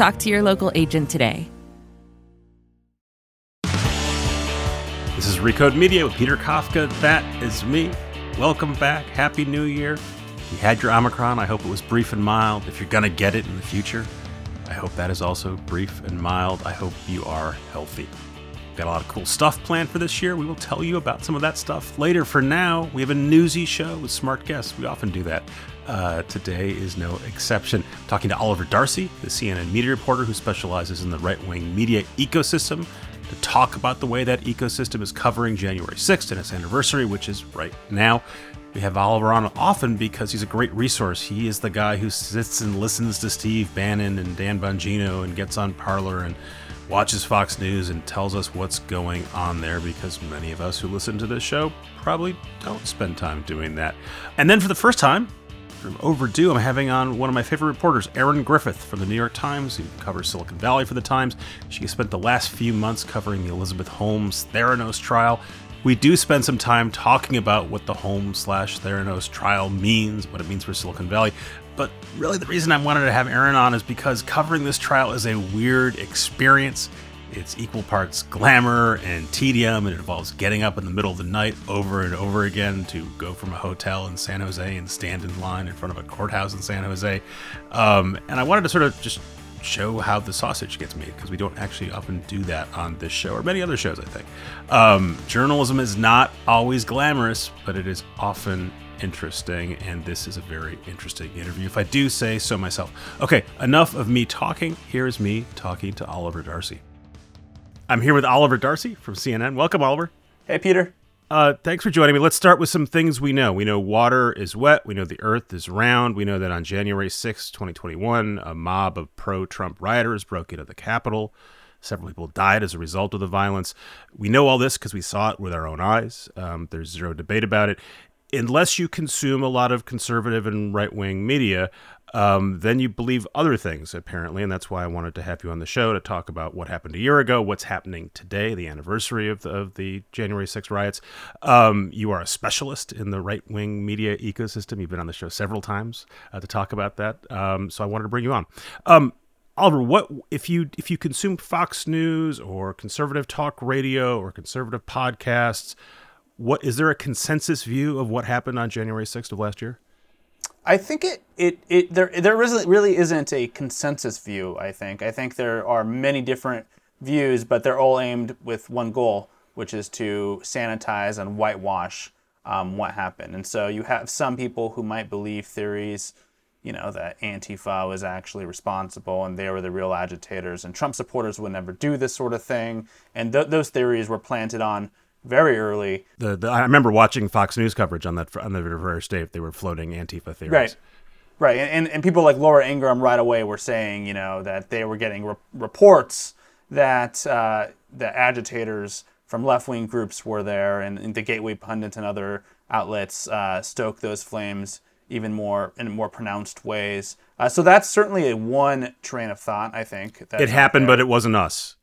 Talk to your local agent today. This is Recode Media with Peter Kafka. That is me. Welcome back. Happy New Year. You had your Omicron. I hope it was brief and mild. If you're going to get it in the future, I hope that is also brief and mild. I hope you are healthy. Got a lot of cool stuff planned for this year. We will tell you about some of that stuff later. For now, we have a newsy show with smart guests. We often do that. Uh, today is no exception. I'm talking to Oliver Darcy, the CNN media reporter who specializes in the right wing media ecosystem, to talk about the way that ecosystem is covering January 6th and its anniversary, which is right now. We have Oliver on often because he's a great resource. He is the guy who sits and listens to Steve Bannon and Dan Bongino and gets on Parler and watches Fox News and tells us what's going on there because many of us who listen to this show probably don't spend time doing that. And then for the first time, overdue, I'm having on one of my favorite reporters, Erin Griffith from the New York Times, who covers Silicon Valley for the Times. She spent the last few months covering the Elizabeth Holmes Theranos trial. We do spend some time talking about what the Holmes slash Theranos trial means, what it means for Silicon Valley. But really, the reason I wanted to have Erin on is because covering this trial is a weird experience. It's equal parts glamour and tedium, and it involves getting up in the middle of the night over and over again to go from a hotel in San Jose and stand in line in front of a courthouse in San Jose. Um, and I wanted to sort of just show how the sausage gets made because we don't actually often do that on this show or many other shows, I think. Um, journalism is not always glamorous, but it is often interesting, and this is a very interesting interview, if I do say so myself. Okay, enough of me talking. Here's me talking to Oliver Darcy. I'm here with Oliver Darcy from CNN. Welcome, Oliver. Hey, Peter. Uh, thanks for joining me. Let's start with some things we know. We know water is wet. We know the earth is round. We know that on January 6, 2021, a mob of pro Trump rioters broke into the Capitol. Several people died as a result of the violence. We know all this because we saw it with our own eyes. Um, there's zero debate about it unless you consume a lot of conservative and right wing media, um, then you believe other things, apparently. And that's why I wanted to have you on the show to talk about what happened a year ago, what's happening today, the anniversary of the, of the January 6th riots. Um, you are a specialist in the right wing media ecosystem. You've been on the show several times uh, to talk about that. Um, so I wanted to bring you on. Um, Oliver, what if you if you consume Fox News or conservative talk radio or conservative podcasts? what is there a consensus view of what happened on January 6th of last year? I think it, it, it there there really isn't a consensus view. I think I think there are many different views, but they're all aimed with one goal, which is to sanitize and whitewash um, what happened. And so you have some people who might believe theories, you know, that Antifa was actually responsible and they were the real agitators, and Trump supporters would never do this sort of thing. And th- those theories were planted on very early. The, the, I remember watching Fox News coverage on that on the first day. They were floating Antifa theories. Right. Right, and, and people like Laura Ingraham right away were saying, you know, that they were getting re- reports that uh, the agitators from left-wing groups were there, and, and, the Gateway Pundit and other outlets uh, stoke those flames even more in more pronounced ways. Uh, so that's certainly a one train of thought. I think it happened, but it wasn't us.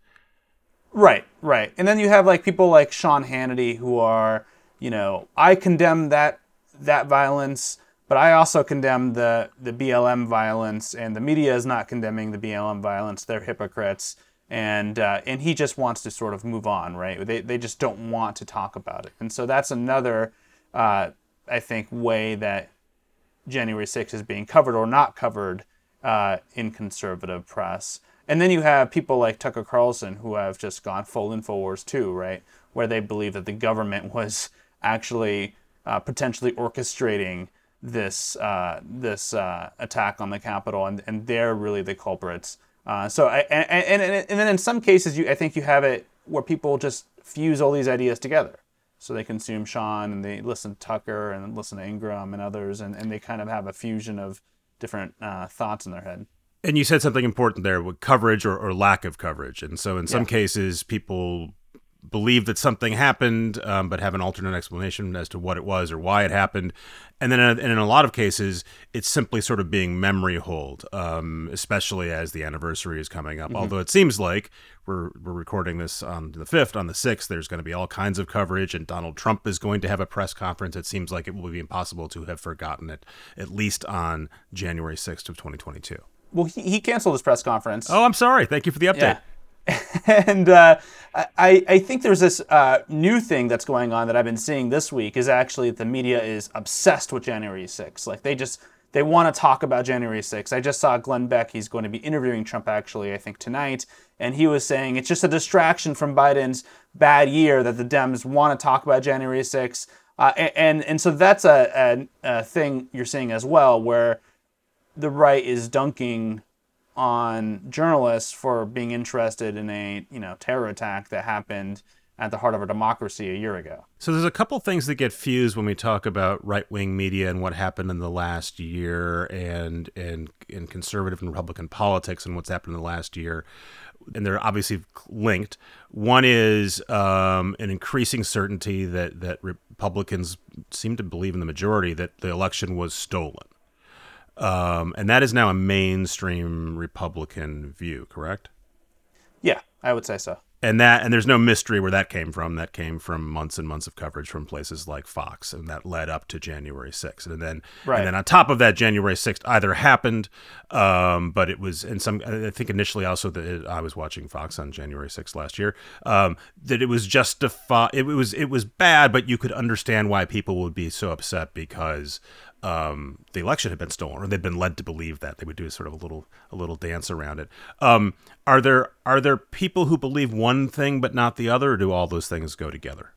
Right, right. And then you have like people like Sean Hannity who are, you know, I condemn that that violence, but I also condemn the the BLM violence, and the media is not condemning the BLM violence. They're hypocrites, and uh, and he just wants to sort of move on, right? They they just don't want to talk about it, and so that's another, uh, I think, way that January 6th is being covered or not covered uh, in conservative press. And then you have people like Tucker Carlson who have just gone full InfoWars too, right? Where they believe that the government was actually uh, potentially orchestrating this uh, this uh, attack on the Capitol, and, and they're really the culprits. Uh, so, I, and, and, and then in some cases, you, I think you have it where people just fuse all these ideas together. So they consume Sean and they listen to Tucker and listen to Ingraham and others, and, and they kind of have a fusion of different uh, thoughts in their head. And you said something important there with coverage or, or lack of coverage. And so, in some Yeah. cases, people believe that something happened, um, but have an alternate explanation as to what it was or why it happened. And then, in, and in a lot of cases, it's simply sort of being memory hold, um, especially as the anniversary is coming up. Although it seems like we're, we're recording this on the 5th, on the 6th, there's going to be all kinds of coverage, and Donald Trump is going to have a press conference. It seems like it will be impossible to have forgotten it, at least on January 6th of 2022. Well, he, he canceled his press conference. Oh, I'm sorry. Thank you for the update. Yeah. and uh, I, I think there's this uh, new thing that's going on that I've been seeing this week is actually that the media is obsessed with January 6th. Like they just they want to talk about January 6th. I just saw Glenn Beck. He's going to be interviewing Trump actually, I think tonight, and he was saying it's just a distraction from Biden's bad year that the Dems want to talk about January 6th. Uh, and and so that's a, a, a thing you're seeing as well, where the right is dunking on journalists for being interested in a you know terror attack that happened at the heart of our democracy a year ago. So there's a couple things that get fused when we talk about right-wing media and what happened in the last year and and in conservative and Republican politics and what's happened in the last year. And they're obviously linked. One is um, an increasing certainty that that Republicans seem to believe in the majority that the election was stolen. Um, and that is now a mainstream Republican view, correct? Yeah, I would say so. and that and there's no mystery where that came from that came from months and months of coverage from places like fox and that led up to january 6th and then Right. and then on top of that january 6th either happened um, but it was in some i think initially also that i was watching fox on january 6th last year um, that it was justified it was it was bad but you could understand why people would be so upset because um, the election had been stolen, or they'd been led to believe that they would do sort of a little a little dance around it. Um, are there are there people who believe one thing but not the other, or do all those things go together?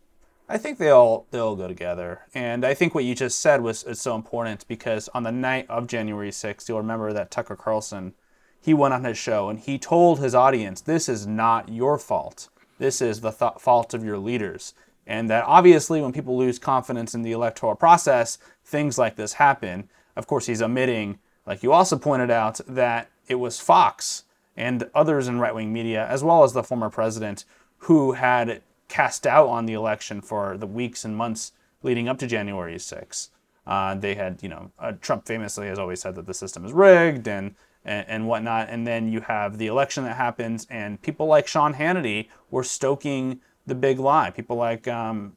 I think they all they all go together, and I think what you just said was is so important because on the night of January 6th, you'll remember that Tucker Carlson, he went on his show and he told his audience, "This is not your fault. This is the th- fault of your leaders." And that obviously, when people lose confidence in the electoral process, things like this happen. Of course, he's omitting, like you also pointed out, that it was Fox and others in right wing media, as well as the former president, who had cast doubt on the election for the weeks and months leading up to January 6th. Uh, they had, you know, uh, Trump famously has always said that the system is rigged and, and and whatnot. And then you have the election that happens, and people like Sean Hannity were stoking the big lie. People like um,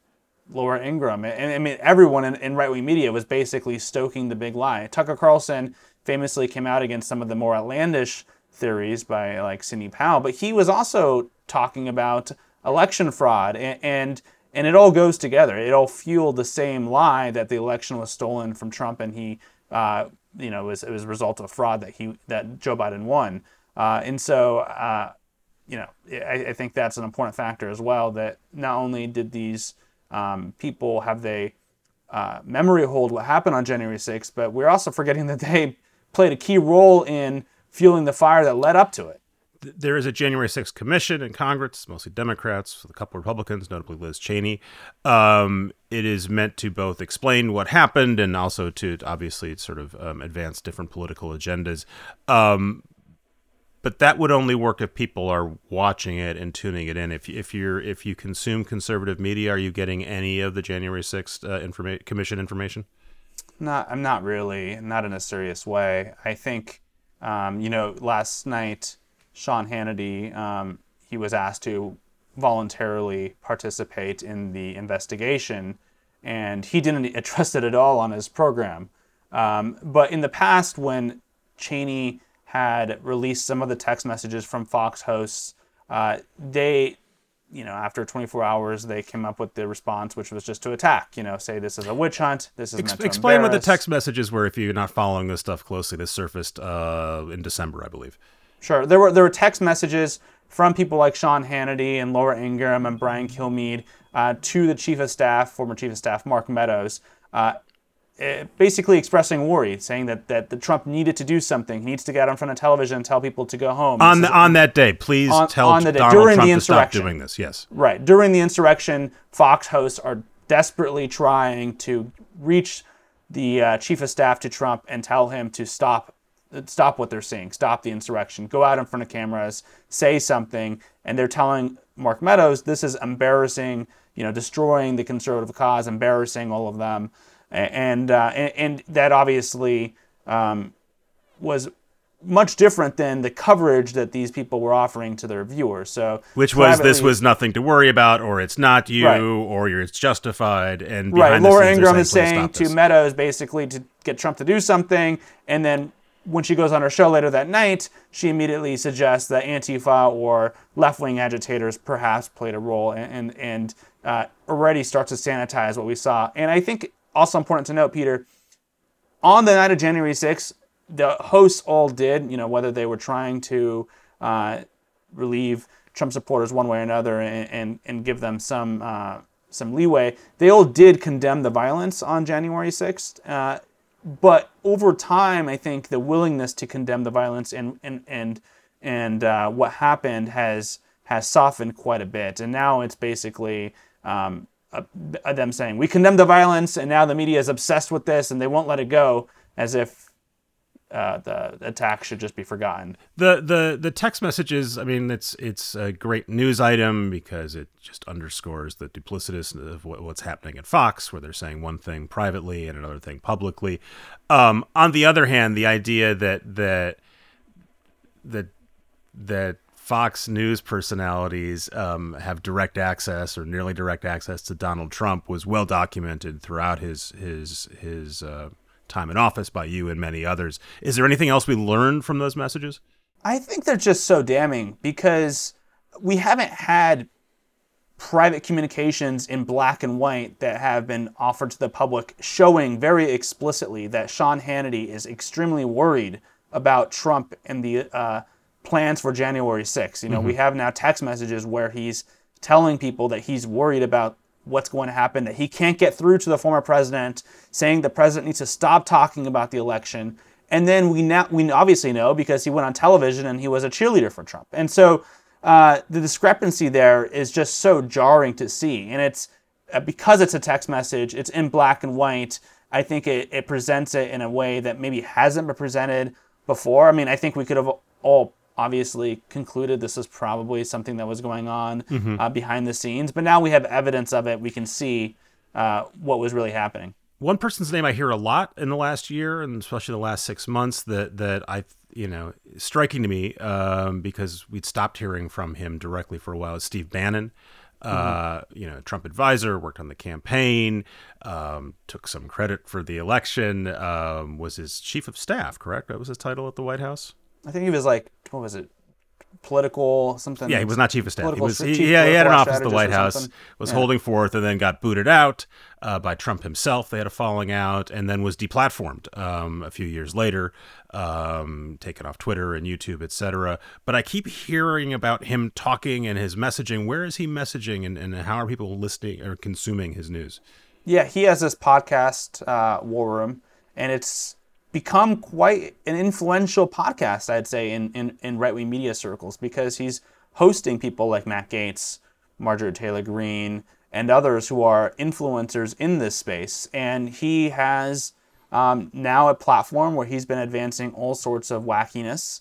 Laura Ingraham, and I mean everyone in, in right wing media was basically stoking the big lie. Tucker Carlson famously came out against some of the more outlandish theories by like Sidney Powell, but he was also talking about election fraud, and and, and it all goes together. It all fueled the same lie that the election was stolen from Trump, and he, uh, you know, was it was a result of fraud that he that Joe Biden won, uh, and so. Uh, you know, I, I think that's an important factor as well. That not only did these um, people have they uh, memory hold what happened on January 6th, but we're also forgetting that they played a key role in fueling the fire that led up to it. There is a January 6th commission in Congress, mostly Democrats, with a couple Republicans, notably Liz Cheney. Um, it is meant to both explain what happened and also to obviously sort of um, advance different political agendas. Um, but that would only work if people are watching it and tuning it in. If if you're if you consume conservative media, are you getting any of the January 6th uh, informa- commission information? Not, I'm not really, not in a serious way. I think, um, you know, last night, Sean Hannity, um, he was asked to voluntarily participate in the investigation, and he didn't address it at all on his program. Um, but in the past, when Cheney had released some of the text messages from Fox hosts, uh, they you know, after 24 hours, they came up with the response, which was just to attack. You know, say this is a witch hunt. This is Ex- explain what the text messages were if you're not following this stuff closely. This surfaced uh, in December, I believe. Sure, there were there were text messages from people like Sean Hannity and Laura Ingraham and Brian Kilmeade uh, to the chief of staff, former chief of staff Mark Meadows, uh, basically expressing worry, saying that that the Trump needed to do something. He needs to get out in front of television and tell people to go home. On the, on that day, please On- tell on Donald during Trump the to stop insurrection. doing this. Yes. Right. During the insurrection, Fox hosts are desperately trying to reach the uh, chief of staff to Trump and tell him to stop stop what they're saying, stop the insurrection, go out in front of cameras, say something, and they're telling Mark Meadows this is embarrassing, you know, destroying the conservative cause, embarrassing all of them, and uh, and, and, that obviously um, was much different than the coverage that these people were offering to their viewers. So, which was this was nothing to worry about, or it's not you, right. or you're, it's justified. And right, Laura Ingraham is saying to Meadows basically to get Trump to do something, and then when she goes on her show later that night, she immediately suggests that Antifa or left wing agitators perhaps played a role, and and, and uh, already starts to sanitize what we saw. And I think also important to note, Peter, on the night of January 6th, the hosts all did, you know, whether they were trying to uh, relieve Trump supporters one way or another and, and, and give them some, uh, some leeway, they all did condemn the violence on January 6th. Uh, but over time, I think the willingness to condemn the violence and, and, and, and uh, what happened has, has softened quite a bit. And now it's basically um, them saying, we condemn the violence, and now the media is obsessed with this and they won't let it go, as if uh, the attack should just be forgotten. The the the text messages. I mean, it's it's a great news item because it just underscores the duplicitous of what, what's happening at Fox, where they're saying one thing privately and another thing publicly. Um, on the other hand, the idea that that that that Fox News personalities um, have direct access or nearly direct access to Donald Trump was well documented throughout his his his uh, time in office by you and many others. Is there anything else we learned from those messages? I think they're just so damning because we haven't had private communications in black and white that have been offered to the public showing very explicitly that Sean Hannity is extremely worried about Trump and the uh, plans for January 6th. You know, mm-hmm. we have now text messages where he's telling people that he's worried about what's going to happen, that he can't get through to the former president, saying the president needs to stop talking about the election. And then we now we obviously know because he went on television and he was a cheerleader for Trump. And so uh, the discrepancy there is just so jarring to see. And it's uh, because it's a text message, it's in black and white. I think it, it presents it in a way that maybe hasn't been presented before. I mean, I think we could have all obviously concluded this is probably something that was going on mm-hmm. uh, behind the scenes. But now we have evidence of it. We can see uh, what was really happening. One person's name I hear a lot in the last year, and especially the last six months, that that I you know striking to me um, because we'd stopped hearing from him directly for a while. Is Steve Bannon. Uh, mm-hmm. you know, Trump advisor, worked on the campaign, um, took some credit for the election, um, was his chief of staff, correct? That was his title at the White House. I think he was like, what was it? Political something. Yeah, he was not chief of staff. He was he, yeah, he had an office at the White House, was yeah. holding forth, and then got booted out uh, by Trump himself. They had a falling out, and then was deplatformed um, a few years later, um, taken off Twitter and YouTube, etc. But I keep hearing about him talking and his messaging. Where is he messaging, and, and how are people listening or consuming his news? Yeah, he has this podcast, uh, War Room, and it's become quite an influential podcast, I'd say, in, in, in right wing media circles because he's hosting people like Matt Gaetz, Marjorie Taylor Greene, and others who are influencers in this space. And he has um, now a platform where he's been advancing all sorts of wackiness.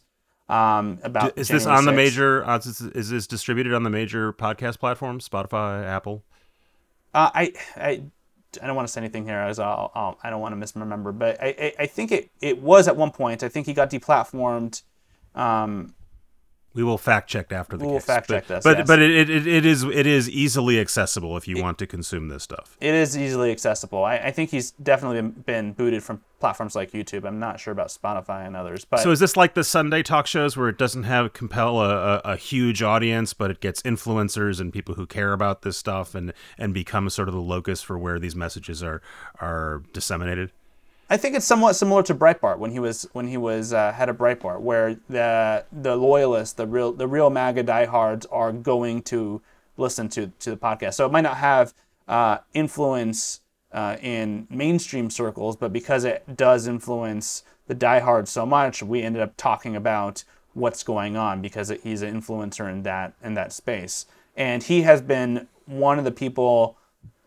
Um, about is this on 6th. the major? Uh, is this distributed on the major podcast platforms? Spotify, Apple. Uh, I I I don't want to say anything here as I'll, I'll, I do not want to misremember, but I, I, I, think it, it was at one point. I think he got deplatformed. Um, we will fact check after the we will case. fact check this. But yes. but it, it, it is it is easily accessible if you it, want to consume this stuff. It is easily accessible. I, I think he's definitely been booted from platforms like YouTube. I'm not sure about Spotify and others. But so is this like the Sunday talk shows where it doesn't have compel a, a, a huge audience, but it gets influencers and people who care about this stuff and and becomes sort of the locus for where these messages are are disseminated? I think it's somewhat similar to Breitbart when he was when he was uh, head of Breitbart, where the the loyalists, the real the real MAGA diehards, are going to listen to to the podcast. So it might not have uh, influence uh, in mainstream circles, but because it does influence the diehards so much, we ended up talking about what's going on because he's an influencer in that in that space, and he has been one of the people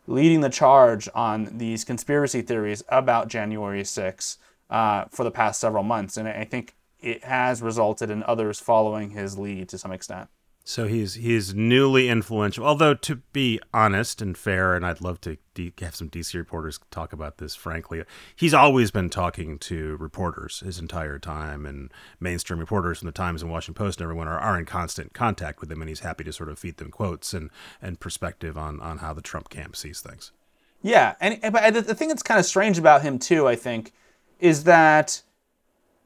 leading the charge on these conspiracy theories about January 6th uh, for the past several months. And I think it has resulted in others following his lead to some extent. So he's he's newly influential. Although to be honest and fair, and I'd love to de- have some DC reporters talk about this. Frankly, he's always been talking to reporters his entire time, and mainstream reporters from the Times and Washington Post and everyone are, are in constant contact with him, and he's happy to sort of feed them quotes and and perspective on on how the Trump camp sees things. Yeah, and but the thing that's kind of strange about him too, I think, is that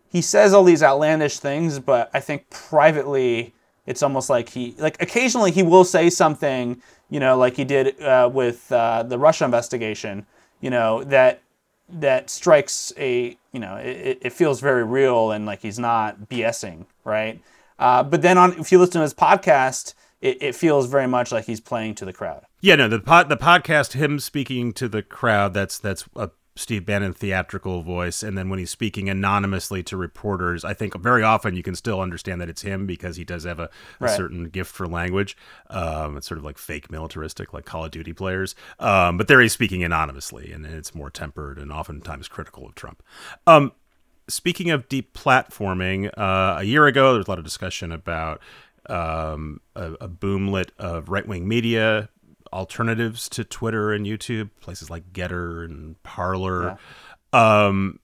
he says all these outlandish things, but I think privately it's almost like he like occasionally he will say something you know like he did uh, with uh, the Russia investigation you know that that strikes a you know it, it feels very real and like he's not BSing right? Uh, but then on if you listen to his podcast it, it feels very much like he's playing to the crowd. Yeah no the pod, the podcast him speaking to the crowd that's that's a Steve Bannon theatrical voice, and then when he's speaking anonymously to reporters, I think very often you can still understand that it's him because he does have a, a right. certain gift for language. Um, it's sort of like fake militaristic, like Call of Duty players. Um, but there he's speaking anonymously, and it's more tempered and oftentimes critical of Trump. Um, speaking of deplatforming, uh, a year ago there was a lot of discussion about um, a, a boomlet of right wing media alternatives to Twitter and YouTube, places like Gettr and Parler. Yeah. Um,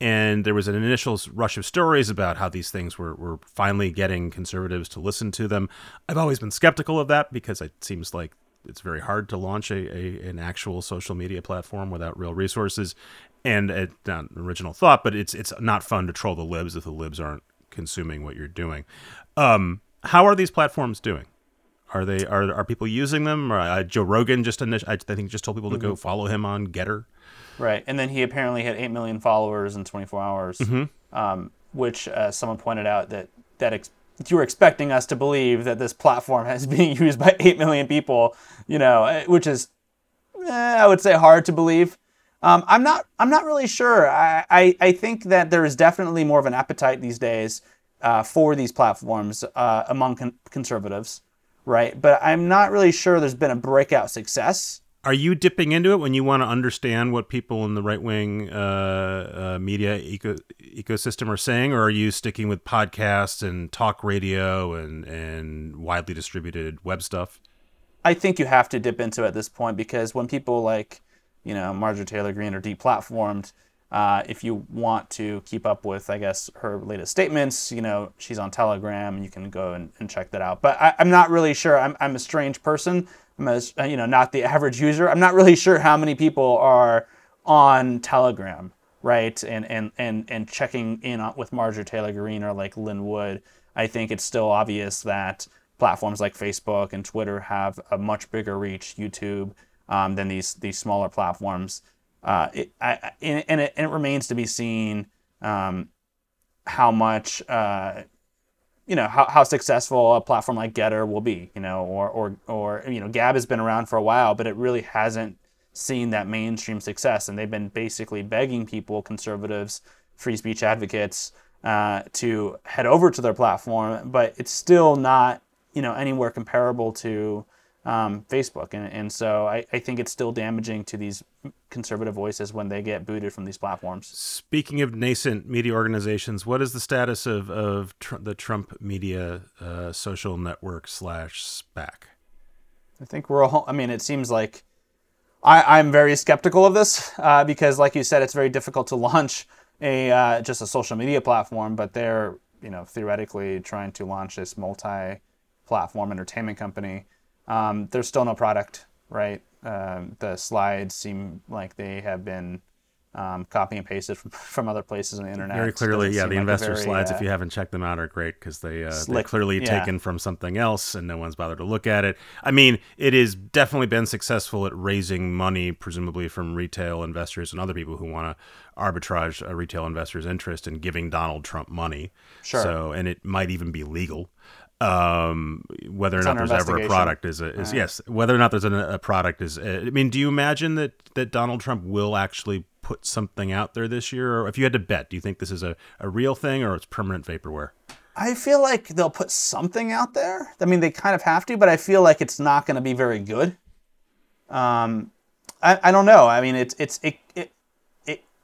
and there was an initial rush of stories about how these things were, were finally getting conservatives to listen to them. I've always been skeptical of that because it seems like it's very hard to launch a, a an actual social media platform without real resources. And not an original thought, but it's it's not fun to troll the libs if the libs aren't consuming what you're doing. Um, how are these platforms doing? Are they are are people using them? Or, uh, Joe Rogan just init- I think just told people to mm-hmm. go follow him on Gettr. Right, and then he apparently had eight million followers in 24 hours, mm-hmm. um, which uh, someone pointed out that that ex- you were expecting us to believe that this platform has been used by eight million people, you know, uh, which is eh, I would say hard to believe. Um, I'm not I'm not really sure. I, I, I think that there is definitely more of an appetite these days uh, for these platforms uh, among con- conservatives right? But I'm not really sure there's been a breakout success. Are you dipping into it when you want to understand what people in the right wing uh, uh, media eco- ecosystem are saying, or are you sticking with podcasts and talk radio and, and widely distributed web stuff? I think you have to dip into it at this point because when people like, you know, Marjorie Taylor Greene are deplatformed, uh, if you want to keep up with, I guess, her latest statements, you know, she's on Telegram. You can go and, and check that out. But I, am not really sure. I'm, I'm a strange person. I'm a, uh, you know, not the average user. I'm not really sure how many people are on Telegram, right? And and and and checking in with Marjorie Taylor Greene or like Lin Wood. I think it's still obvious that platforms like Facebook and Twitter have a much bigger reach, YouTube, um, than these these smaller platforms. Uh, it, I, and, and, it, and, it, remains to be seen um, how much uh, you know how, how successful a platform like Gettr will be. You know, or or or you know, Gab has been around for a while, but it really hasn't seen that mainstream success, and they've been basically begging people, conservatives, free speech advocates, uh, to head over to their platform, but it's still not you know anywhere comparable to um, Facebook. And, and so I, I think it's still damaging to these conservative voices when they get booted from these platforms. Speaking of nascent media organizations, what is the status of, of tr- the Trump Media uh, Social Network slash SPAC? I think we're all, I mean, it seems like I, I'm very skeptical of this uh, because, like you said, it's very difficult to launch a uh, just a social media platform, but they're, you know, theoretically trying to launch this multi platform entertainment company. Um, there's still no product, right? Um, the slides seem like they have been um, copy and pasted from, from other places on the internet. Very clearly, yeah. The like investor very, slides, uh, if you haven't checked them out, are great because they uh, they're clearly yeah. taken from something else, and no one's bothered to look at it. I mean, it has definitely been successful at raising money, presumably from retail investors and other people who want to arbitrage a retail investor's interest in giving Donald Trump money. Sure. So, and it might even be legal um, whether or not there's ever a product is a, is right. yes whether or not there's a, a product is a, I mean do you imagine that that Donald Trump will actually put something out there this year? Or if you had to bet do you think this is a, a real thing or it's permanent vaporware? I feel like they'll put something out there. I mean they kind of have to but I feel like it's not going to be very good. Um I, I don't know. I mean it's it's it, it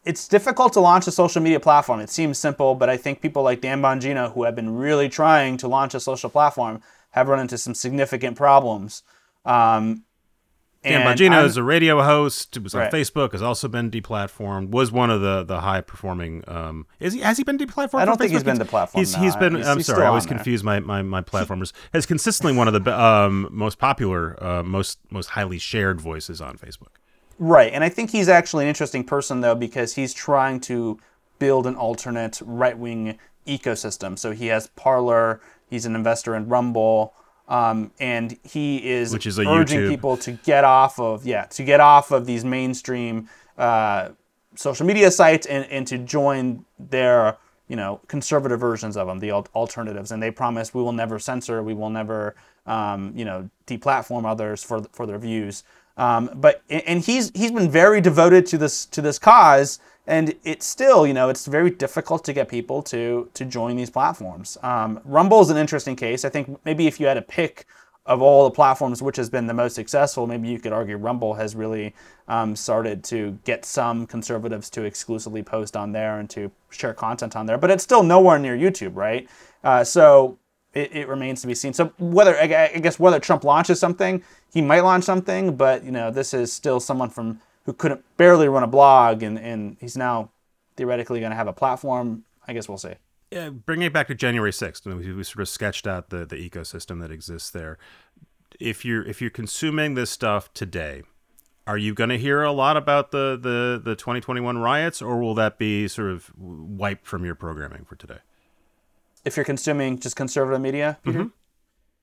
it's difficult to launch a social media platform. It seems simple, but I think people like Dan Bongino, who have been really trying to launch a social platform, have run into some significant problems. Um, Dan Bongino is a radio host. Was on Right. Facebook. Has also been deplatformed. Was one of the the high performing. Um, is he? Has he been deplatformed? I don't think he's been deplatformed, He's no. he's been. He's- I'm he's sorry. I always confuse my my my platformers. Has consistently one of the um, most popular, uh, most most highly shared voices on Facebook. Right, and I think he's actually an interesting person though because he's trying to build an alternate right-wing ecosystem. So he has Parler, he's an investor in Rumble, um, and he is Which is a urging YouTube. people to get off of yeah to get off of these mainstream uh, social media sites and, and to join their you know conservative versions of them, the alternatives. And they promise we will never censor, we will never um, you know deplatform others for for their views. Um, but and he's he's been very devoted to this to this cause, and it's still you know it's very difficult to get people to to join these platforms. Um, Rumble is an interesting case. I think maybe if you had a pick of all the platforms which has been the most successful, maybe you could argue Rumble has really um, started to get some conservatives to exclusively post on there and to share content on there. But it's still nowhere near YouTube, right? Uh, so it, it remains to be seen. So whether I guess whether Trump launches something, he might launch something, but you know this is still someone from who couldn't barely run a blog, and and he's now theoretically going to have a platform. I guess we'll see. Yeah, bringing it back to January sixth, we, we sort of sketched out the, the ecosystem that exists there. If you're if you're consuming this stuff today, are you going to hear a lot about the, the, the 2021 riots, or will that be sort of wiped from your programming for today? If you're consuming just conservative media, Peter?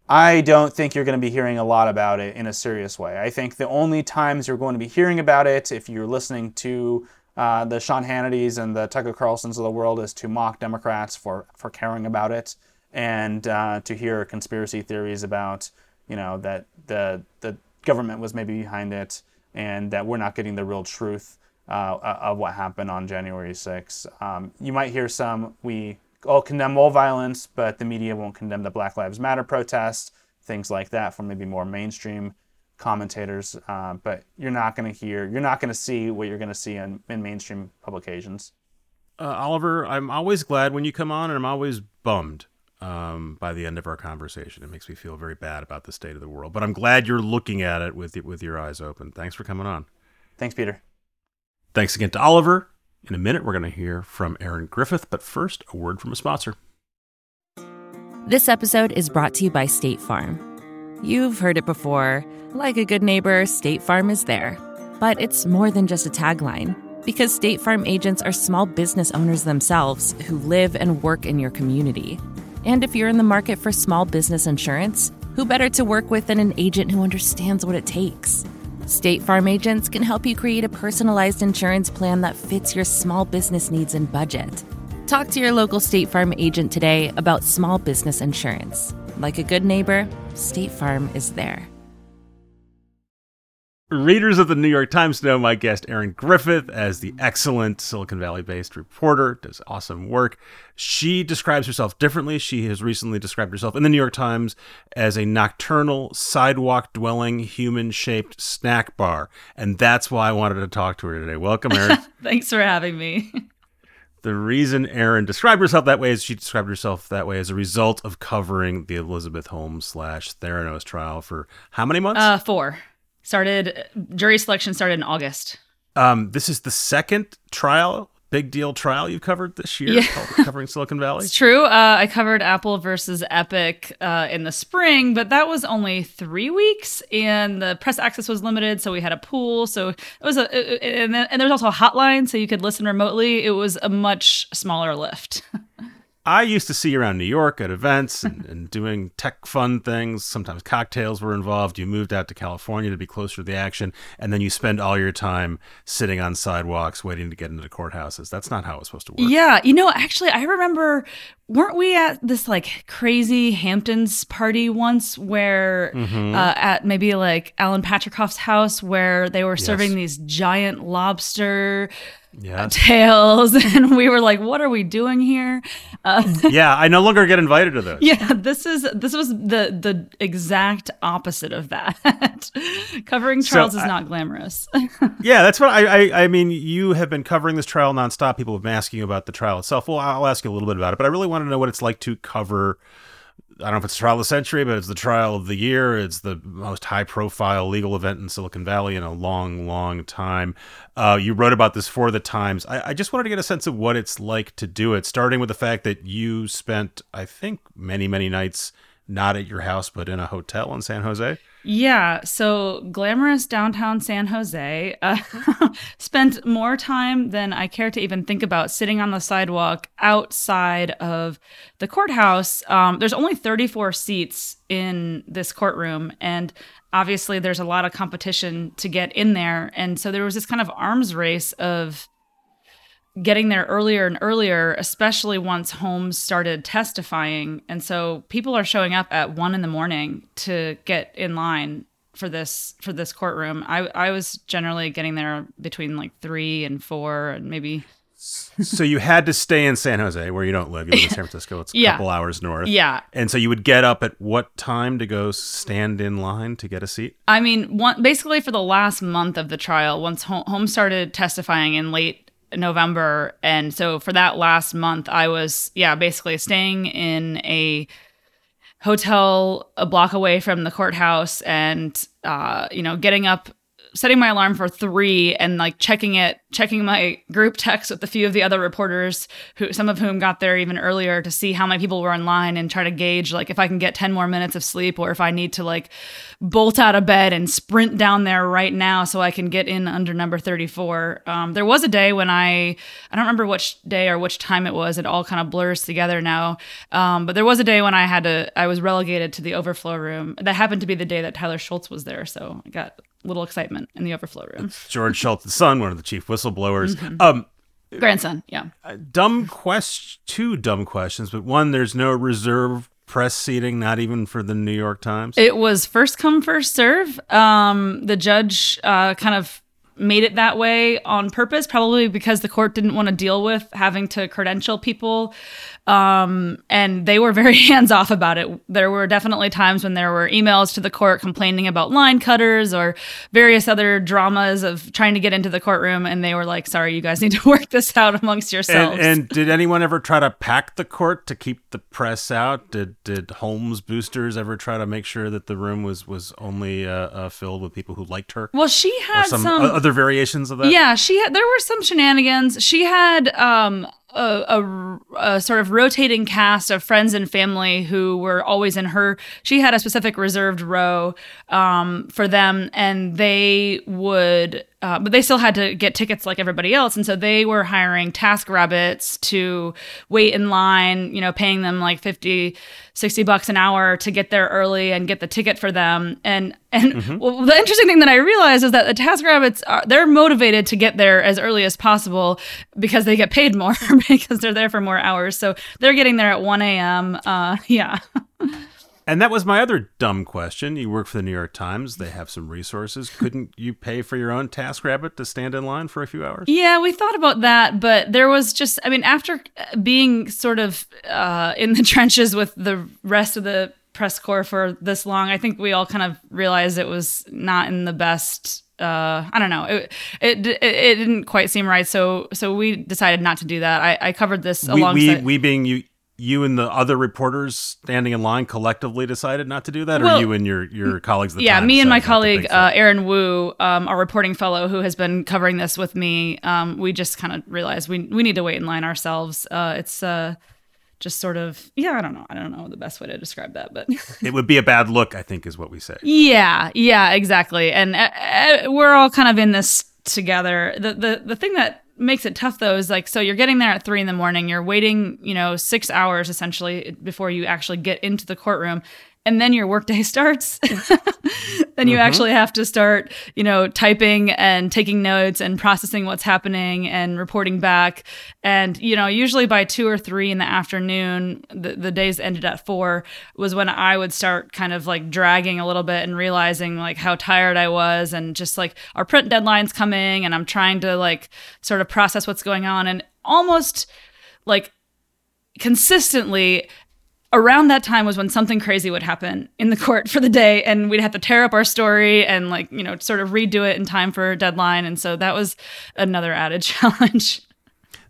I don't think you're going to be hearing a lot about it in a serious way. I think the only times you're going to be hearing about it, if you're listening to uh, the Sean Hannitys and the Tucker Carlsons of the world, is to mock Democrats for for caring about it and uh, to hear conspiracy theories about you know that the the government was maybe behind it and that we're not getting the real truth uh, of what happened on January 6th. Um, you might hear some we all condemn all violence, but the media won't condemn the Black Lives Matter protests, things like that from maybe more mainstream commentators. Uh, but you're not going to hear, you're not going to see what you're going to see in, in mainstream publications. Uh, Oliver, I'm always glad when you come on, and I'm always bummed um, by the end of our conversation. It makes me feel very bad about the state of the world, but I'm glad you're looking at it with with your eyes open. Thanks for coming on. Thanks, Peter. Thanks again to Oliver. In a minute, we're going to hear from Erin Griffith, but first, a word from a sponsor. This episode is brought to you by State Farm. You've heard it before. Like a good neighbor, State Farm is there. But it's more than just a tagline, because State Farm agents are small business owners themselves who live and work in your community. And if you're in the market for small business insurance, who better to work with than an agent who understands what it takes? State Farm agents can help you create a personalized insurance plan that fits your small business needs and budget. Talk to your local State Farm agent today about small business insurance. Like a good neighbor, State Farm is there. Readers of the New York Times know my guest Erin Griffith as the excellent Silicon Valley based reporter, does awesome work. She describes herself differently. She has recently described herself in the New York Times as a nocturnal, sidewalk dwelling, human shaped snack bar. And that's why I wanted to talk to her today. Welcome, Erin. Thanks for having me. the reason Erin described herself that way is she described herself that way as a result of covering the Elizabeth Holmes slash Theranos trial for how many months? Uh, four. Started, jury selection started in August. Um, this is the second trial, big deal trial you've covered this year, Yeah. covering Silicon Valley. It's true. Uh, I covered Apple versus Epic uh, in the spring, but that was only three weeks, and the press access was limited, so we had a pool. So it was a, and, then, and there was also a hotline, so you could listen remotely. It was a much smaller lift. I used to see you around New York at events and, and doing tech fun things. Sometimes cocktails were involved. You moved out to California to be closer to the action, and then you spend all your time sitting on sidewalks waiting to get into courthouses. That's not how it's supposed to work. Yeah, you know, actually, I remember, weren't we at this like crazy Hamptons party once where uh, at maybe like Alan Patricof's house where they were serving these giant lobster Yes. tails, and we were like, "What are we doing here?" Uh, yeah, I no longer get invited to those. yeah, this is this was the the exact opposite of that. Covering trials So, is I- not glamorous. Yeah, that's what I, I. I mean, you have been covering this trial nonstop. People have been asking you about the trial itself. Well, I'll ask you a little bit about it, but I really want to know what it's like to cover. I don't know if it's the trial of the century, but it's the trial of the year. It's the most high-profile legal event in Silicon Valley in a long, long time. Uh, you wrote about this for the Times. I, I just wanted to get a sense of what it's like to do it, starting with the fact that you spent, I think, many, many nights not at your house, but in a hotel in San Jose. Yeah, so glamorous downtown San Jose. Uh, spent more time than I care to even think about sitting on the sidewalk outside of the courthouse. Um, there's only 34 seats in this courtroom, and obviously there's a lot of competition to get in there. And so there was this kind of arms race of getting there earlier and earlier, especially once Holmes started testifying. And so people are showing up at one in the morning to get in line for this for this courtroom. I I was generally getting there between like three and four and maybe so you had to stay in San Jose, where you don't live. You live in San Francisco. It's a Yeah. couple hours north. yeah. And so you would get up at what time to go stand in line to get a seat? I mean, one, basically for the last month of the trial, once Hol- Holmes started testifying in late November, and so for that last month, I was yeah basically staying in a hotel a block away from the courthouse, and uh, you know getting up, setting my alarm for three, and like checking it, checking my group text with a few of the other reporters, who some of whom got there even earlier to see how many people were in line and try to gauge like if I can get ten more minutes of sleep or if I need to like bolt out of bed and sprint down there right now so I can get in under number 34. Um, there was a day when I, I don't remember which day or which time it was. It all kind of blurs together now. Um, but there was a day when I had to, I was relegated to the overflow room. That happened to be the day that Tyler Shultz was there. So I got little excitement in the overflow room. George Shultz's son, one of the chief whistleblowers. Mm-hmm. Um, Grandson. Yeah. dumb question, two dumb questions, but one, there's no reserve press seating, not even for the New York Times. It was first come, first serve. Um, the judge uh, kind of made it that way on purpose, probably because the court didn't want to deal with having to credential people. Um, and they were very hands off about it. There were definitely times when there were emails to the court complaining about line cutters or various other dramas of trying to get into the courtroom. And they were like, sorry, you guys need to work this out amongst yourselves. and, and did anyone ever try to pack the court to keep the press out? Did did Holmes boosters ever try to make sure that the room was was only uh, uh, filled with people who liked her? well, she had some, some other variations of that? Yeah, she had. There were some shenanigans. She had um, a, a, a sort of rotating cast of friends and family who were always in her. She had a specific reserved row um, for them, and they would. Uh, but they still had to get tickets like everybody else, and so they were hiring task rabbits to wait in line. You know, paying them like 50, 60 bucks an hour to get there early and get the ticket for them. And and well, the interesting thing that I realized is that the task rabbits are they're motivated to get there as early as possible because they get paid more because they're there for more hours. So they're getting there at one a.m. Uh, yeah. And that was my other dumb question. You work for the New York Times. They have some resources. Couldn't you pay for your own TaskRabbit to stand in line for a few hours? Yeah, we thought about that, but there was just, I mean, after being sort of uh, in the trenches with the rest of the press corps for this long, I think we all kind of realized it was not in the best. Uh, I don't know. It, it it it didn't quite seem right, so so we decided not to do that. I, I covered this We, we, we being you, you and the other reporters standing in line collectively decided not to do that, or you and your, your colleagues? Yeah, me and my decided not to colleague uh, Erin Woo, um, our reporting fellow who has been covering this with me, um, we just kind of realized we we need to wait in line ourselves. Uh, it's uh, just sort of yeah, I don't know, I don't know the best way to describe that, but it would be a bad look, I think, is what we say. yeah, yeah, exactly. And uh, uh, we're all kind of in this together. The the the thing that makes it tough though is like so you're getting there at three in the morning you're waiting you know six hours essentially before you actually get into the courtroom and then your workday starts. then you Mhm. actually have to start, you know, typing and taking notes and processing what's happening and reporting back. And, you know, usually by two or three in the afternoon, the, the days ended at four, was when I would start kind of like dragging a little bit and realizing like how tired I was and just like our print deadline's coming and I'm trying to like sort of process what's going on. And almost like consistently around that time was when something crazy would happen in the court for the day and we'd have to tear up our story and like you know sort of redo it in time for a deadline and so that was another added challenge.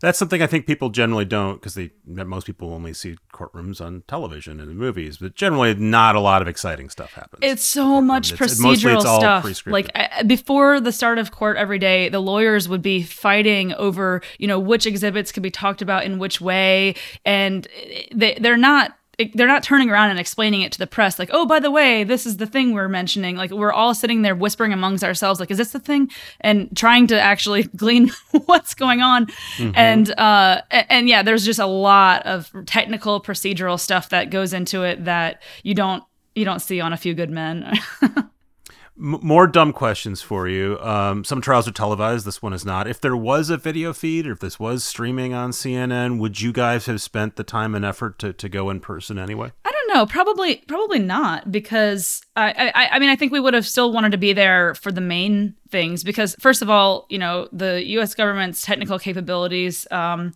That's something I think people generally don't because they most people only see courtrooms on television and in movies, but generally not a lot of exciting stuff happens. it's so much It's- it's- procedural it's stuff. like I- before the start of court every day the lawyers would be fighting over you know which exhibits could be talked about in which way and eh, they, they're not they're not turning around and explaining it to the press like oh by the way this is the thing we're mentioning. Like we're all sitting there whispering amongst ourselves like is this the thing? And trying to actually glean what's going on. And uh a- and yeah there's just a lot of technical procedural stuff that goes into it that you don't you don't see on a few good men M- more dumb questions for you. Um, some trials are televised. This one is not. If there was a video feed, or if this was streaming on CNN, would you guys have spent the time and effort to, to go in person anyway? I don't know. Probably, probably not because I, I, I mean, I think we would have still wanted to be there for the main things because, first of all, you know, the U.S. government's technical capabilities. Um,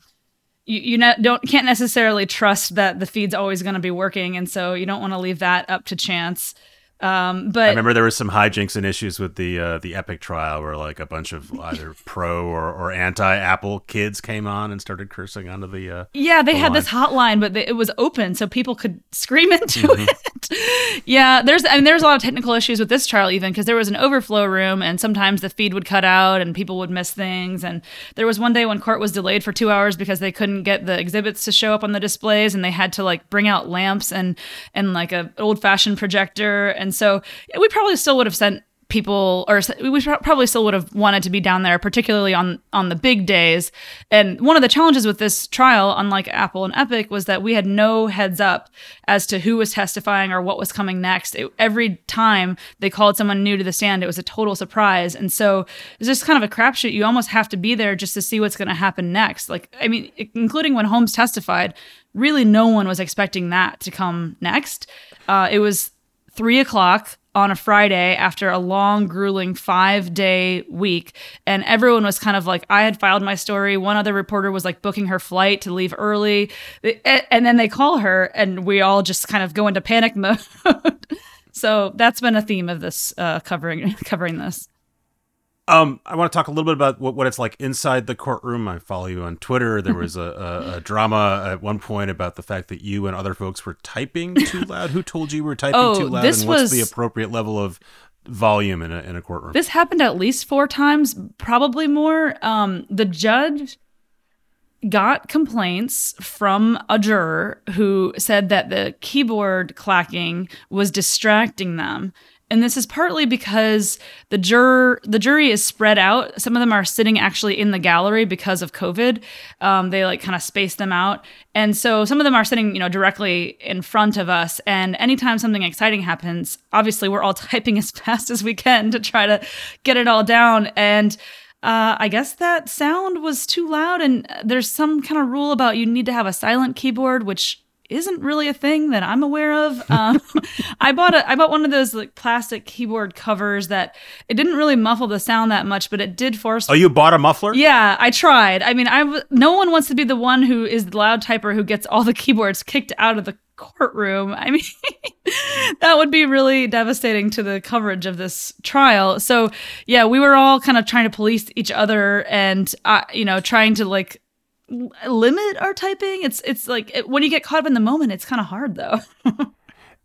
you, you don't can't necessarily trust that the feed's always going to be working, and so you don't want to leave that up to chance. Um, but I remember there was some hijinks and issues with the uh, the Epic trial where like a bunch of either pro or, or anti Apple kids came on and started cursing onto the. Uh, Yeah, they the had this hotline, but they, it was open, so people could scream into it. yeah, there's I mean, there's a lot of technical issues with this trial, even because there was an overflow room, and sometimes the feed would cut out, and people would miss things. And there was one day when court was delayed for two hours because they couldn't get the exhibits to show up on the displays, and they had to like bring out lamps and and like a old fashioned projector, and so we probably still would have sent people or we probably still would have wanted to be down there particularly on on the big days. And one of the challenges with this trial unlike apple and epic was that we had no heads up as to who was testifying or what was coming next. It- every time they called someone new to the stand it was a total surprise. And so it's just kind of a crapshoot. You almost have to be there just to see what's going to happen next. Like i mean including when holmes testified really no one was expecting that to come next. Uh, it was three o'clock on a Friday after a long, grueling five day week. And everyone was kind of like, I had filed my story. One other reporter was like booking her flight to leave early. And then they call her, and we all just kind of go into panic mode. so that's been a theme of this uh, covering covering this. Um, I want to talk a little bit about what, what it's like inside the courtroom. I follow you on Twitter. There was a, a, a drama at one point about the fact that you and other folks were typing too loud. Who told you were typing Oh, too loud? this and what's was- the appropriate level of volume in a, in a courtroom? This happened at least four times, probably more. Um, the judge got complaints from a juror who said that the keyboard clacking was distracting them. And this is partly because the juror, the jury is spread out. Some of them are sitting actually in the gallery because of COVID. Um, they like kind of space them out, and so some of them are sitting, you know, directly in front of us. And anytime something exciting happens, obviously we're all typing as fast as we can to try to get it all down. And uh, I guess that sound was too loud, and there's some kind of rule about you need to have a silent keyboard, which isn't really a thing that I'm aware of. Um, I bought a I bought one of those like plastic keyboard covers that it didn't really muffle the sound that much, but it did force. oh, you bought a muffler? Yeah, I tried. I mean, I w- no one wants to be the one who is the loud typer who gets all the keyboards kicked out of the courtroom. I mean, that would be really devastating to the coverage of this trial. So, yeah, we were all kind of trying to police each other and uh, you know, trying to like limit our typing. It's it's like it, when you get caught up in the moment, it's kind of hard though.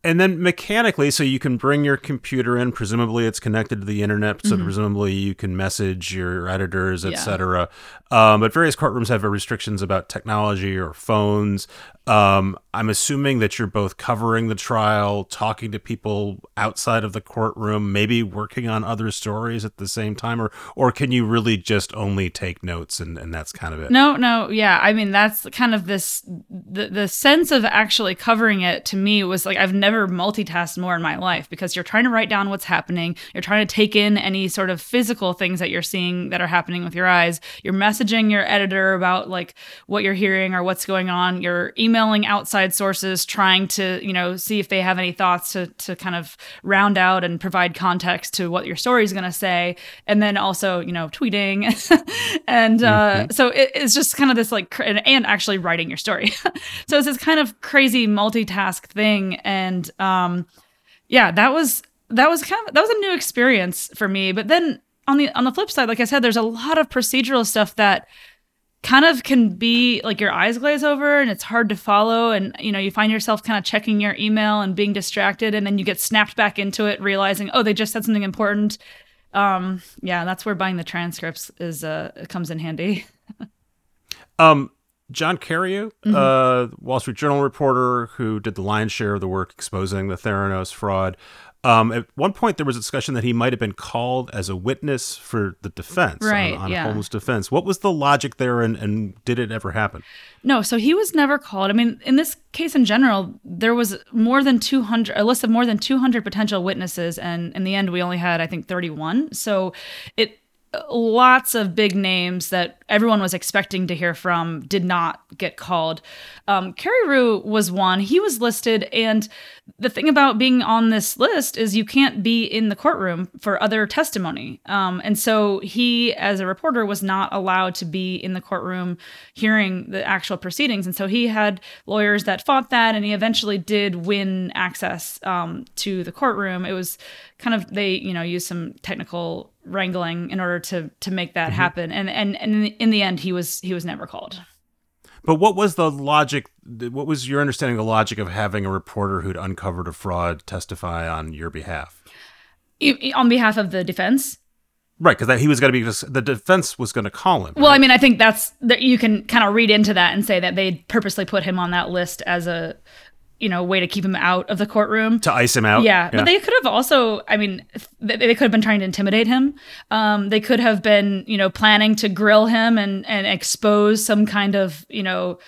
And then mechanically, so you can bring your computer in. Presumably, it's connected to the internet, so presumably you can message your editors, Mm-hmm. Yeah. etc. Um, but various courtrooms have restrictions about technology or phones. Um, I'm assuming that you're both covering the trial, talking to people outside of the courtroom, maybe working on other stories at the same time, or or can you really just only take notes and, and that's kind of it? No, no, yeah. I mean, that's kind of this the the sense of actually covering it to me was like I've never multitasked more in my life because you're trying to write down what's happening, you're trying to take in any sort of physical things that you're seeing that are happening with your eyes, you're messaging your editor about like what you're hearing or what's going on, you're emailing outside sources trying to, you know, see if they have any thoughts to to kind of round out and provide context to what your story is going to say, and then also, you know, tweeting, and uh, mm-hmm. so it, it's just kind of this like, and, and actually writing your story. so it's this kind of crazy multitask thing, and um, yeah, that was that was kind of that was a new experience for me. But then on the on the flip side, like I said, there's a lot of procedural stuff that kind of can be like your eyes glaze over and it's hard to follow and you know you find yourself kind of checking your email and being distracted and then you get snapped back into it realizing oh they just said something important um yeah that's where buying the transcripts is uh comes in handy um John Carreyrou, mm-hmm. uh, Wall Street Journal reporter who did the lion's share of the work exposing the Theranos fraud, um, at one point, there was a discussion that he might have been called as a witness for the defense right, on, on yeah. Holmes' defense. What was the logic there, and, and did it ever happen? No, so he was never called. I mean, in this case in general, there was more than 200, a list of more than 200 potential witnesses, and in the end, we only had, I think, 31. So it lots of big names that everyone was expecting to hear from did not get called. Um, Carreyrou was one. He was listed, and the thing about being on this list is you can't be in the courtroom for other testimony. Um, and so he, as a reporter, was not allowed to be in the courtroom hearing the actual proceedings. And so he had lawyers that fought that, and he eventually did win access um, to the courtroom. It was kind of they, you know, used some technical wrangling in order to to make that mm-hmm. happen. And and and in the end, he was he was never called. But what was the logic? What was your understanding of the logic of having a reporter who'd uncovered a fraud testify on your behalf? On behalf of the defense? Right, because he was going to be the defense was going to call him. Well, right? I mean, I think that's that you can kind of read into that and say that they purposely put him on that list as a you know way to keep him out of the courtroom. To ice him out? Yeah, yeah. but they could have also i mean they could have been trying to intimidate him. Um, they could have been you know planning to grill him and and expose some kind of you know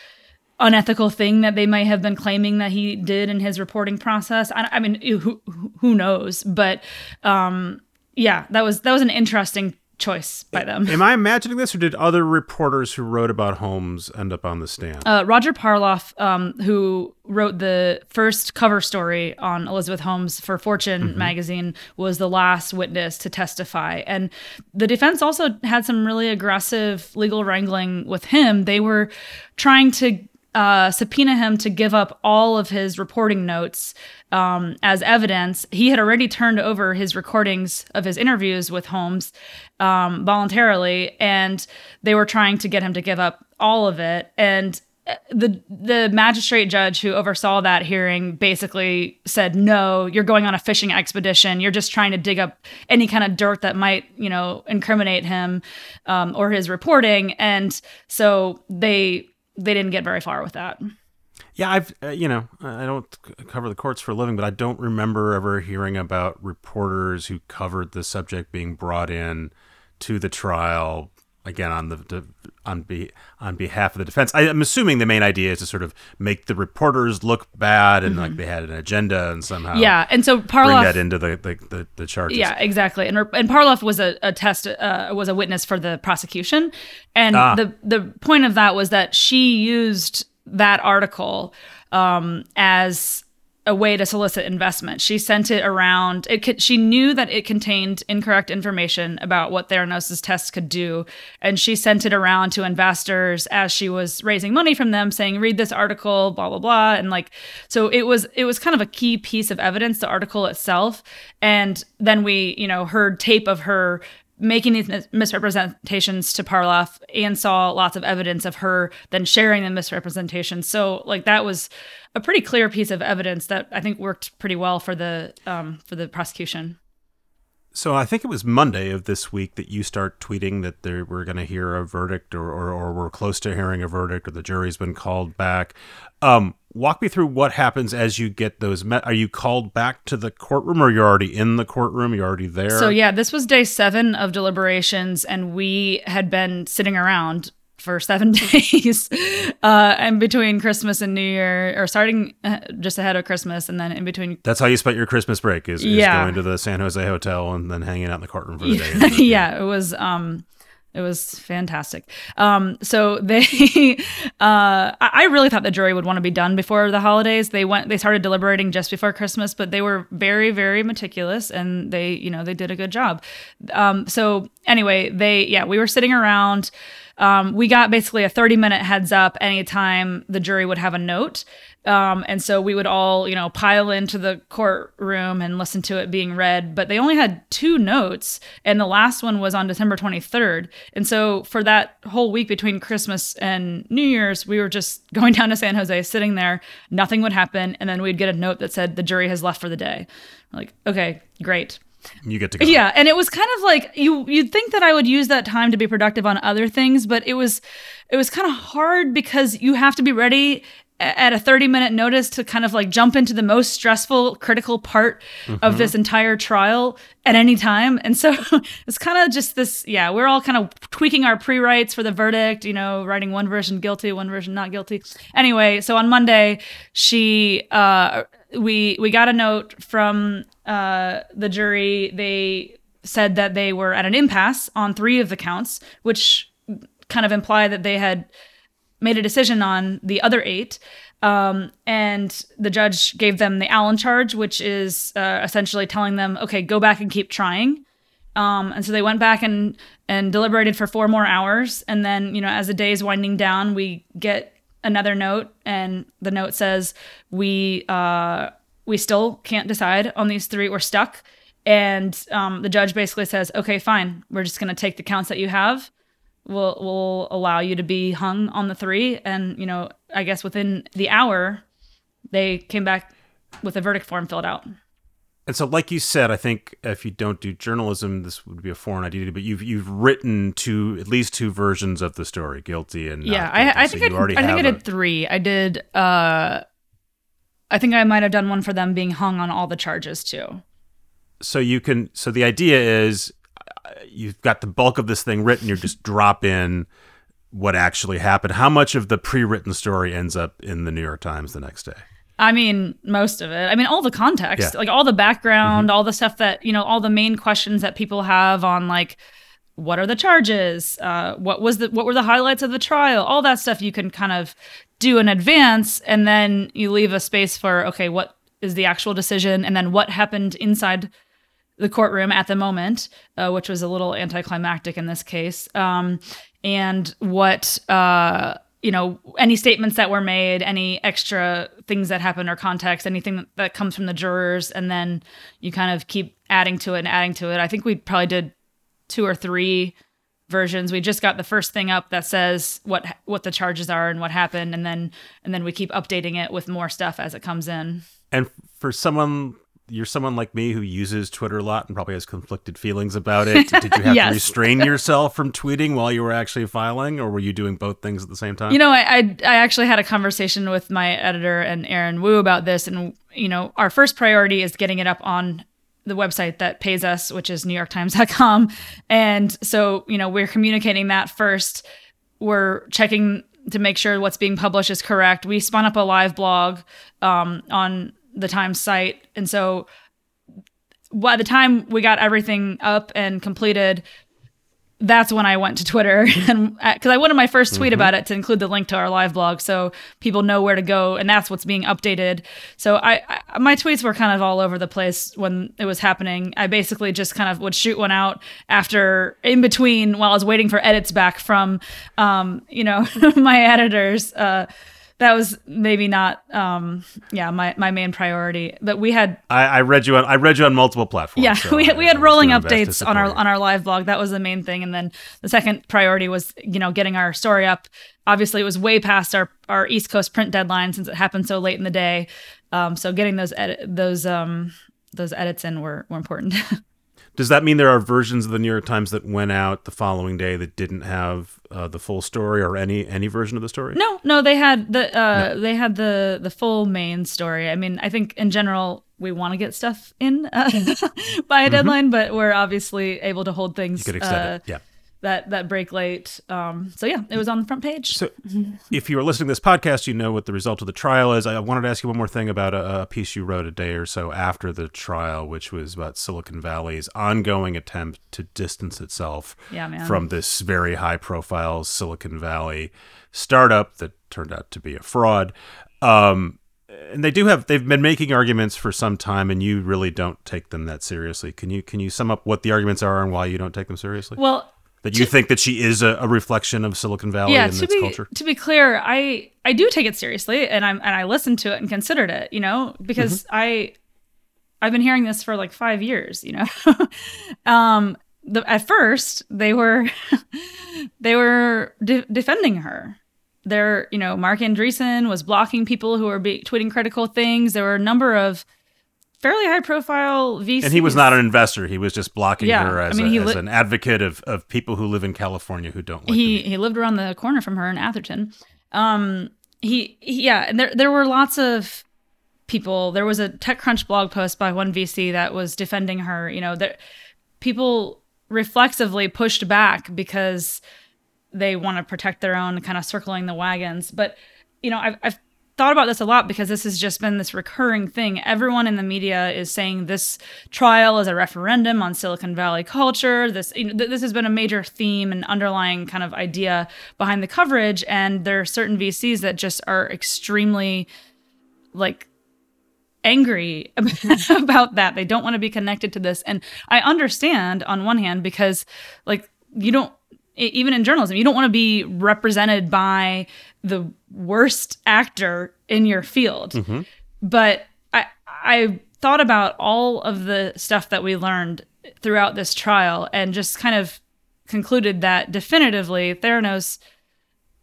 unethical thing that they might have been claiming that he did in his reporting process. I, I mean who who knows? But um, yeah that was that was an interesting choice by them. Am I imagining this, or did other reporters who wrote about Holmes end up on the stand? Uh, Roger Parloff, um, who wrote the first cover story on Elizabeth Holmes for Fortune mm-hmm. magazine, was the last witness to testify. And the defense also had some really aggressive legal wrangling with him. They were trying to uh, subpoena him to give up all of his reporting notes um, as evidence. He had already turned over his recordings of his interviews with Holmes um, voluntarily, and they were trying to get him to give up all of it. And uh, the the magistrate judge who oversaw that hearing basically said no you're going on a fishing expedition you're just trying to dig up any kind of dirt that might you know incriminate him um, or his reporting and so they they didn't get very far with that. Yeah, I've uh, you know I don't cover the courts for a living, but I don't remember ever hearing about reporters who covered the subject being brought in to the trial again on the on be on behalf of the defense. I, am assuming the main idea is to sort of make the reporters look bad and mm-hmm. like they had an agenda and somehow yeah, and so Parloff bring that into the the, the, the charges. Yeah, exactly. And and Parloff was a, a test uh, was a witness for the prosecution, and ah. the the point of that was that she used that article um, as a way to solicit investment. She sent it around. It could, she knew that it contained incorrect information about what Theranos' tests could do, and she sent it around to investors as she was raising money from them, saying, "Read this article, blah blah blah." And like, so it was it was kind of a key piece of evidence, the article itself. And then we, you know, heard tape of her making these misrepresentations to Parloff and saw lots of evidence of her then sharing the misrepresentations. So like that was a pretty clear piece of evidence that I think worked pretty well for the um, for the prosecution. So I think it was Monday of this week that you start tweeting that there, we're going to hear a verdict, or, or, or we're close to hearing a verdict, or the jury's been called back. Um, walk me through what happens as you get those. Met- are you called back to the courtroom, or you're already in the courtroom? You're already there. So yeah, this was day seven of deliberations, and we had been sitting around for seven days uh, in between Christmas and New Year, or starting uh, just ahead of Christmas, and then in between. That's how you spent your Christmas break is, is Yeah. going to the San Jose hotel and then hanging out in the courtroom for the day. Yeah, yeah, it was um, it was fantastic. Um, so they, uh, I really thought the jury would want to be done before the holidays. They went, they started deliberating just before Christmas, but they were very, very meticulous, and they, you know, they did a good job. Um, so anyway, they, yeah, we were sitting around. Um, we got basically a 30 minute heads up anytime the jury would have a note. Um, and so we would all, you know, pile into the courtroom and listen to it being read. But they only had two notes, and the last one was on December 23rd. And so for that whole week between Christmas and New Year's, we were just going down to San Jose, sitting there, nothing would happen. And then we'd get a note that said the jury has left for the day. We're like, okay, great. You get to go. Yeah, and it was kind of like you you'd think that I would use that time to be productive on other things, but it was it was kind of hard because you have to be ready at a 30 minute notice to kind of like jump into the most stressful critical part of this entire trial at any time. And so it's kind of just this yeah we're all kind of tweaking our pre-writes for the verdict you know writing one version guilty one version not guilty. Anyway so on monday she uh we we got a note from uh the jury. They said that they were at an impasse on three of the counts which kind of imply that they had made a decision on the other eight. Um, and the judge gave them the Allen charge, which is uh, essentially telling them, okay, go back and keep trying. Um, and so they went back and and deliberated for four more hours. And then, you know, as the day is winding down, we get another note, and the note says we uh, we still can't decide on these three. We're stuck. And um, the judge basically says, okay, fine, we're just going to take the counts that you have will will allow you to be hung on the three and you know i guess within the hour they came back with a verdict form filled out And so, like you said, I think if you don't do journalism, this would be a foreign idea. But you've you've written two, at least two versions of the story, guilty and not yeah guilty. i, I think you I, already I think i did three i did uh i think i might have done one for them being hung on all the charges too so you can. So the idea is, you've got the bulk of this thing written. You just drop in what actually happened. How much of the pre-written story ends up in the New York Times the next day? I mean, most of it. I mean, all the context, Yeah. like all the background, all the stuff that, you know, all the main questions that people have on like what are the charges? Uh, what was the what were the highlights of the trial? All that stuff you can kind of do in advance and then you leave a space for okay, what is the actual decision and then what happened inside the courtroom at the moment, uh, which was a little anticlimactic in this case, um, and what uh, you know, any statements that were made, any extra things that happened or context, anything that, comes from the jurors, and then you kind of keep adding to it and adding to it. I think we probably did two or three versions. We just got the first thing up that says what what the charges are and what happened, and then and then we keep updating it with more stuff as it comes in. And for someone, you're someone like me who uses Twitter a lot and probably has conflicted feelings about it. Did you have Yes. to restrain yourself from tweeting while you were actually filing, or were you doing both things at the same time? You know, I, I I actually had a conversation with my editor and Erin Woo about this, and you know, our first priority is getting it up on the website that pays us, which is NewYorkTimes.com, and so you know, we're communicating that first. We're checking to make sure what's being published is correct. We spun up a live blog um, on the Times site, and so by the time we got everything up and completed, that's when I went to Twitter and because I wanted my first tweet about it to include the link to our live blog so people know where to go and that's what's being updated. So I, I my tweets were kind of all over the place when it was happening. I basically just kind of would shoot one out after in between while I was waiting for edits back from um, you know my editors. Uh, that was maybe not um, yeah my, my main priority, but we had I, I read you on I read you on multiple platforms. yeah, so we had, we had rolling doing my best to updates on our on our live blog. That was the main thing, and then the second priority was you know getting our story up. Obviously, it was way past our our East Coast print deadline since it happened so late in the day. Um, so getting those edit those um those edits in were were important. Does that mean there are versions of the New York Times that went out the following day that didn't have uh, the full story or any any version of the story? No, no, they had the uh, they had the the full main story. I mean, I think in general we want to get stuff in uh, by a deadline, but we're obviously able to hold things. Mm-hmm. You could extend uh, it. Yeah. That that break late. Um, so yeah, it was on the front page. So, if you are listening to this podcast, you know what the result of the trial is. I wanted to ask you one more thing about a, a piece you wrote a day or so after the trial, which was about Silicon Valley's ongoing attempt to distance itself Yeah, from this very high profile Silicon Valley startup that turned out to be a fraud. Um, and they do have they've been making arguments for some time and you really don't take them that seriously. Can you can you sum up what the arguments are and why you don't take them seriously? well, that you think that she is a, a reflection of Silicon Valley yeah. and To its be culture? to be clear, I I do take it seriously, and I'm and I listened to it and considered it. You know, because Mm-hmm. I I've been hearing this for like five years. You know, um, the, at first they were they were de- defending her. There, you know, Marc Andreessen was blocking people who were be- tweeting critical things. There were a number of fairly high profile VC. And he was not an investor. He was just blocking Yeah, her I as, mean, a, as li- an advocate of, of people who live in California who don't like he he lived around the corner from her in Atherton. Um, he, he yeah, and there there were lots of people. There was a TechCrunch blog post by one VC that was defending her. You know, there people reflexively pushed back because they want to protect their own kind of circling the wagons. But you know, I've, I've thought about this a lot because this has just been this recurring thing. Everyone in the media is saying this trial is a referendum on Silicon Valley culture. This you know, th- this has been a major theme and underlying kind of idea behind the coverage. And there are certain VCs that just are extremely like angry about that. They don't want to be connected to this. And I understand on one hand because like you don't even in journalism, you don't want to be represented by the worst actor in your field. Mm-hmm. But I I thought about all of the stuff that we learned throughout this trial and just kind of concluded that definitively Theranos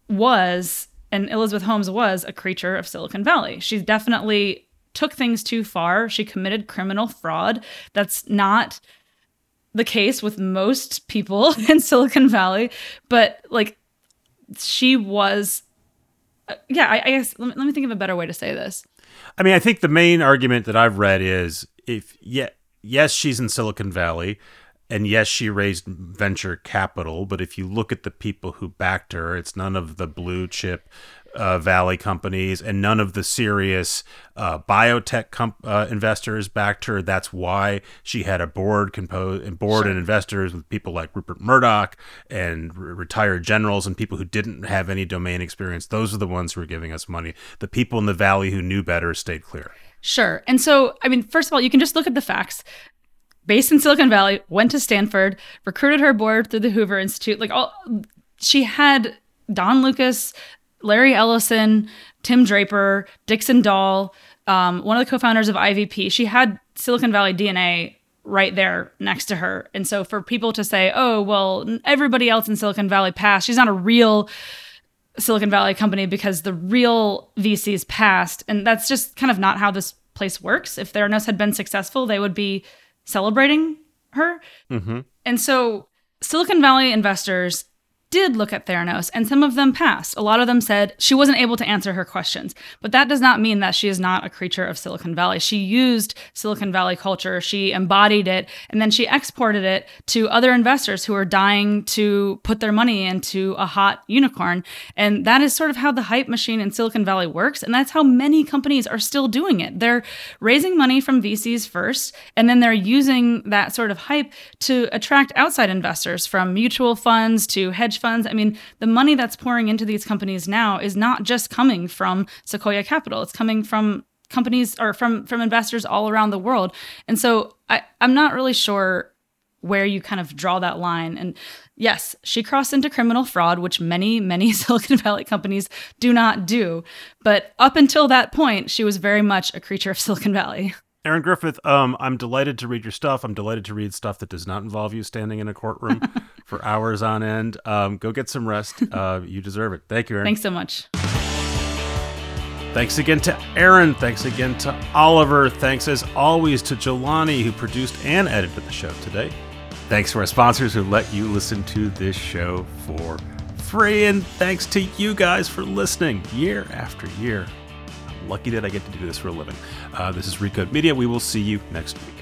was and Elizabeth Holmes was a creature of Silicon Valley. She definitely took things too far. She committed criminal fraud. That's not the case with most people in Silicon Valley, but like she was uh, yeah, I, I guess let me, let me think of a better way to say this. I mean, I think the main argument that I've read is if yeah, yes, she's in Silicon Valley, and yes, she raised venture capital. But if you look at the people who backed her, it's none of the blue chip uh, Valley companies and none of the serious uh, biotech comp- uh, investors backed her. That's why she had a board composed and board and investors with people like Rupert Murdoch and re- retired generals and people who didn't have any domain experience. Those are the ones who were giving us money. The people in the valley who knew better stayed clear. Sure. And so, I mean, first of all, you can just look at the facts. Based in Silicon Valley, went to Stanford, recruited her board through the Hoover Institute. Like all, she had Don Lucas, Larry Ellison, Tim Draper, Dixon Doll, um, one of the co-founders of IVP. She had Silicon Valley DNA right there next to her. And so, for people to say, "Oh, well, everybody else in Silicon Valley passed," she's not a real Silicon Valley company because the real VCs passed. And that's just kind of not how this place works. If Theranos had been successful, they would be celebrating her. And so Silicon Valley investors did look at Theranos and some of them passed. A lot of them said she wasn't able to answer her questions. But that does not mean that she is not a creature of Silicon Valley. She used Silicon Valley culture, she embodied it, and then she exported it to other investors who are dying to put their money into a hot unicorn. And that is sort of how the hype machine in Silicon Valley works. And that's how many companies are still doing it. They're raising money from VCs first, and then they're using that sort of hype to attract outside investors from mutual funds to hedge funds. I mean, the money that's pouring into these companies now is not just coming from Sequoia Capital, it's coming from companies or from from investors all around the world. And so I, I'm not really sure where you kind of draw that line. And yes, she crossed into criminal fraud, which many, many Silicon Valley companies do not do. But up until that point, she was very much a creature of Silicon Valley. Erin Griffith, um, I'm delighted to read your stuff. I'm delighted to read stuff that does not involve you standing in a courtroom for hours on end. Um, go get some rest. Uh, you deserve it. Thank you, Erin. Thanks so much. Thanks again to Erin. Thanks again to Oliver. Thanks as always to Jelani, who produced and edited the show today. Thanks to our sponsors who let you listen to this show for free. And thanks to you guys for listening year after year. I'm lucky that I get to do this for a living. Uh, this is Recode Media. We will see you next week.